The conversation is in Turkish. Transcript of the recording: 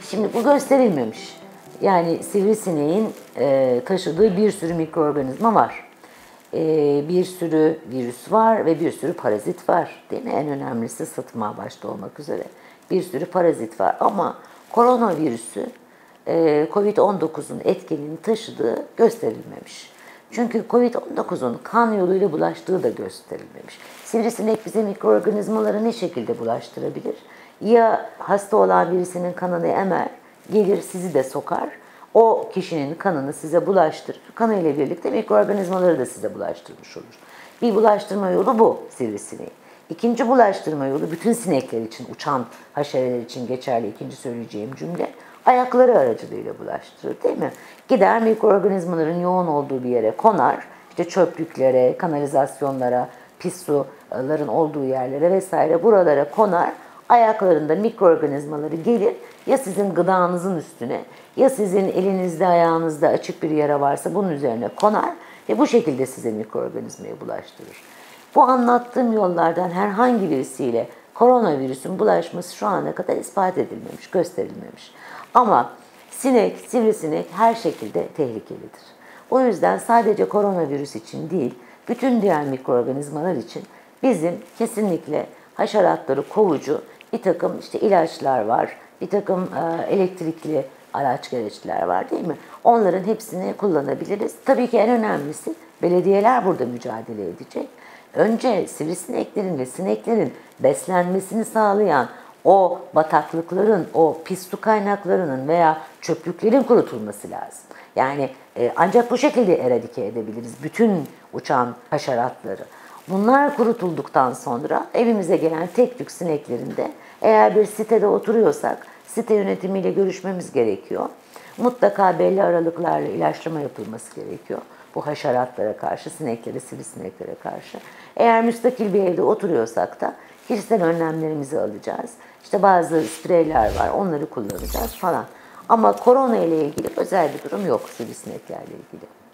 Şimdi bu gösterilmemiş. Yani sivrisineğin e, taşıdığı bir sürü mikroorganizma var. E, bir sürü virüs var ve bir sürü parazit var. Değil mi? En önemlisi sıtma başta olmak üzere. Bir sürü parazit var ama koronavirüsü e, COVID-19'un etkinliğini taşıdığı gösterilmemiş. Çünkü COVID-19'un kan yoluyla bulaştığı da gösterilmemiş. Sivrisinek bize mikroorganizmaları ne şekilde bulaştırabilir? Ya hasta olan birisinin kanını emer, gelir sizi de sokar, o kişinin kanını size bulaştırır. Kanıyla birlikte mikroorganizmaları da size bulaştırmış olur. Bir bulaştırma yolu bu sivrisineğin. İkinci bulaştırma yolu bütün sinekler için, uçan haşereler için geçerli ikinci söyleyeceğim cümle ayakları aracılığıyla bulaştırır değil mi? Gider mikroorganizmaların yoğun olduğu bir yere konar, işte çöplüklere, kanalizasyonlara, pis suların olduğu yerlere vesaire buralara konar. Ayaklarında mikroorganizmaları gelir ya sizin gıdanızın üstüne ya sizin elinizde ayağınızda açık bir yara varsa bunun üzerine konar ve bu şekilde size mikroorganizmayı bulaştırır. Bu anlattığım yollardan herhangi birisiyle koronavirüsün bulaşması şu ana kadar ispat edilmemiş, gösterilmemiş. Ama sinek, sivrisinek her şekilde tehlikelidir. O yüzden sadece koronavirüs için değil, bütün diğer mikroorganizmalar için bizim kesinlikle haşeratları kovucu bir takım işte ilaçlar var, bir takım elektrikli araç gereçler var değil mi? Onların hepsini kullanabiliriz. Tabii ki en önemlisi belediyeler burada mücadele edecek. Önce sivrisineklerin ve sineklerin beslenmesini sağlayan o bataklıkların, o pis su kaynaklarının veya çöplüklerin kurutulması lazım. Yani e, ancak bu şekilde eradike edebiliriz bütün uçan haşeratları. Bunlar kurutulduktan sonra evimize gelen tek tük sineklerinde eğer bir sitede oturuyorsak site yönetimiyle görüşmemiz gerekiyor. Mutlaka belli aralıklarla ilaçlama yapılması gerekiyor. Bu haşeratlara karşı, sineklere, sivrisineklere karşı. Eğer müstakil bir evde oturuyorsak da kişisel önlemlerimizi alacağız. İşte bazı spreyler var, onları kullanacağız falan. Ama korona ile ilgili özel bir durum yok sivrisineklerle ilgili.